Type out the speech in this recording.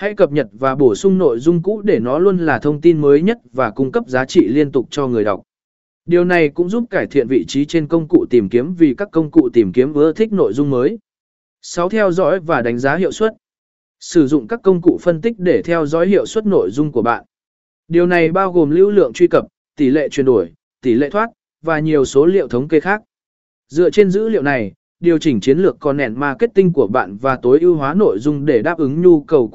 Hãy cập nhật và bổ sung nội dung cũ để nó luôn là thông tin mới nhất và cung cấp giá trị liên tục cho người đọc. Điều này cũng giúp cải thiện vị trí trên công cụ tìm kiếm vì các công cụ tìm kiếm ưa thích nội dung mới. 6. Theo dõi và đánh giá hiệu suất. Sử dụng các công cụ phân tích để theo dõi hiệu suất nội dung của bạn. Điều này bao gồm lưu lượng truy cập, tỷ lệ chuyển đổi, tỷ lệ thoát, và nhiều số liệu thống kê khác. Dựa trên dữ liệu này, điều chỉnh chiến lược content marketing của bạn và tối ưu hóa nội dung để đáp ứng nhu cầu của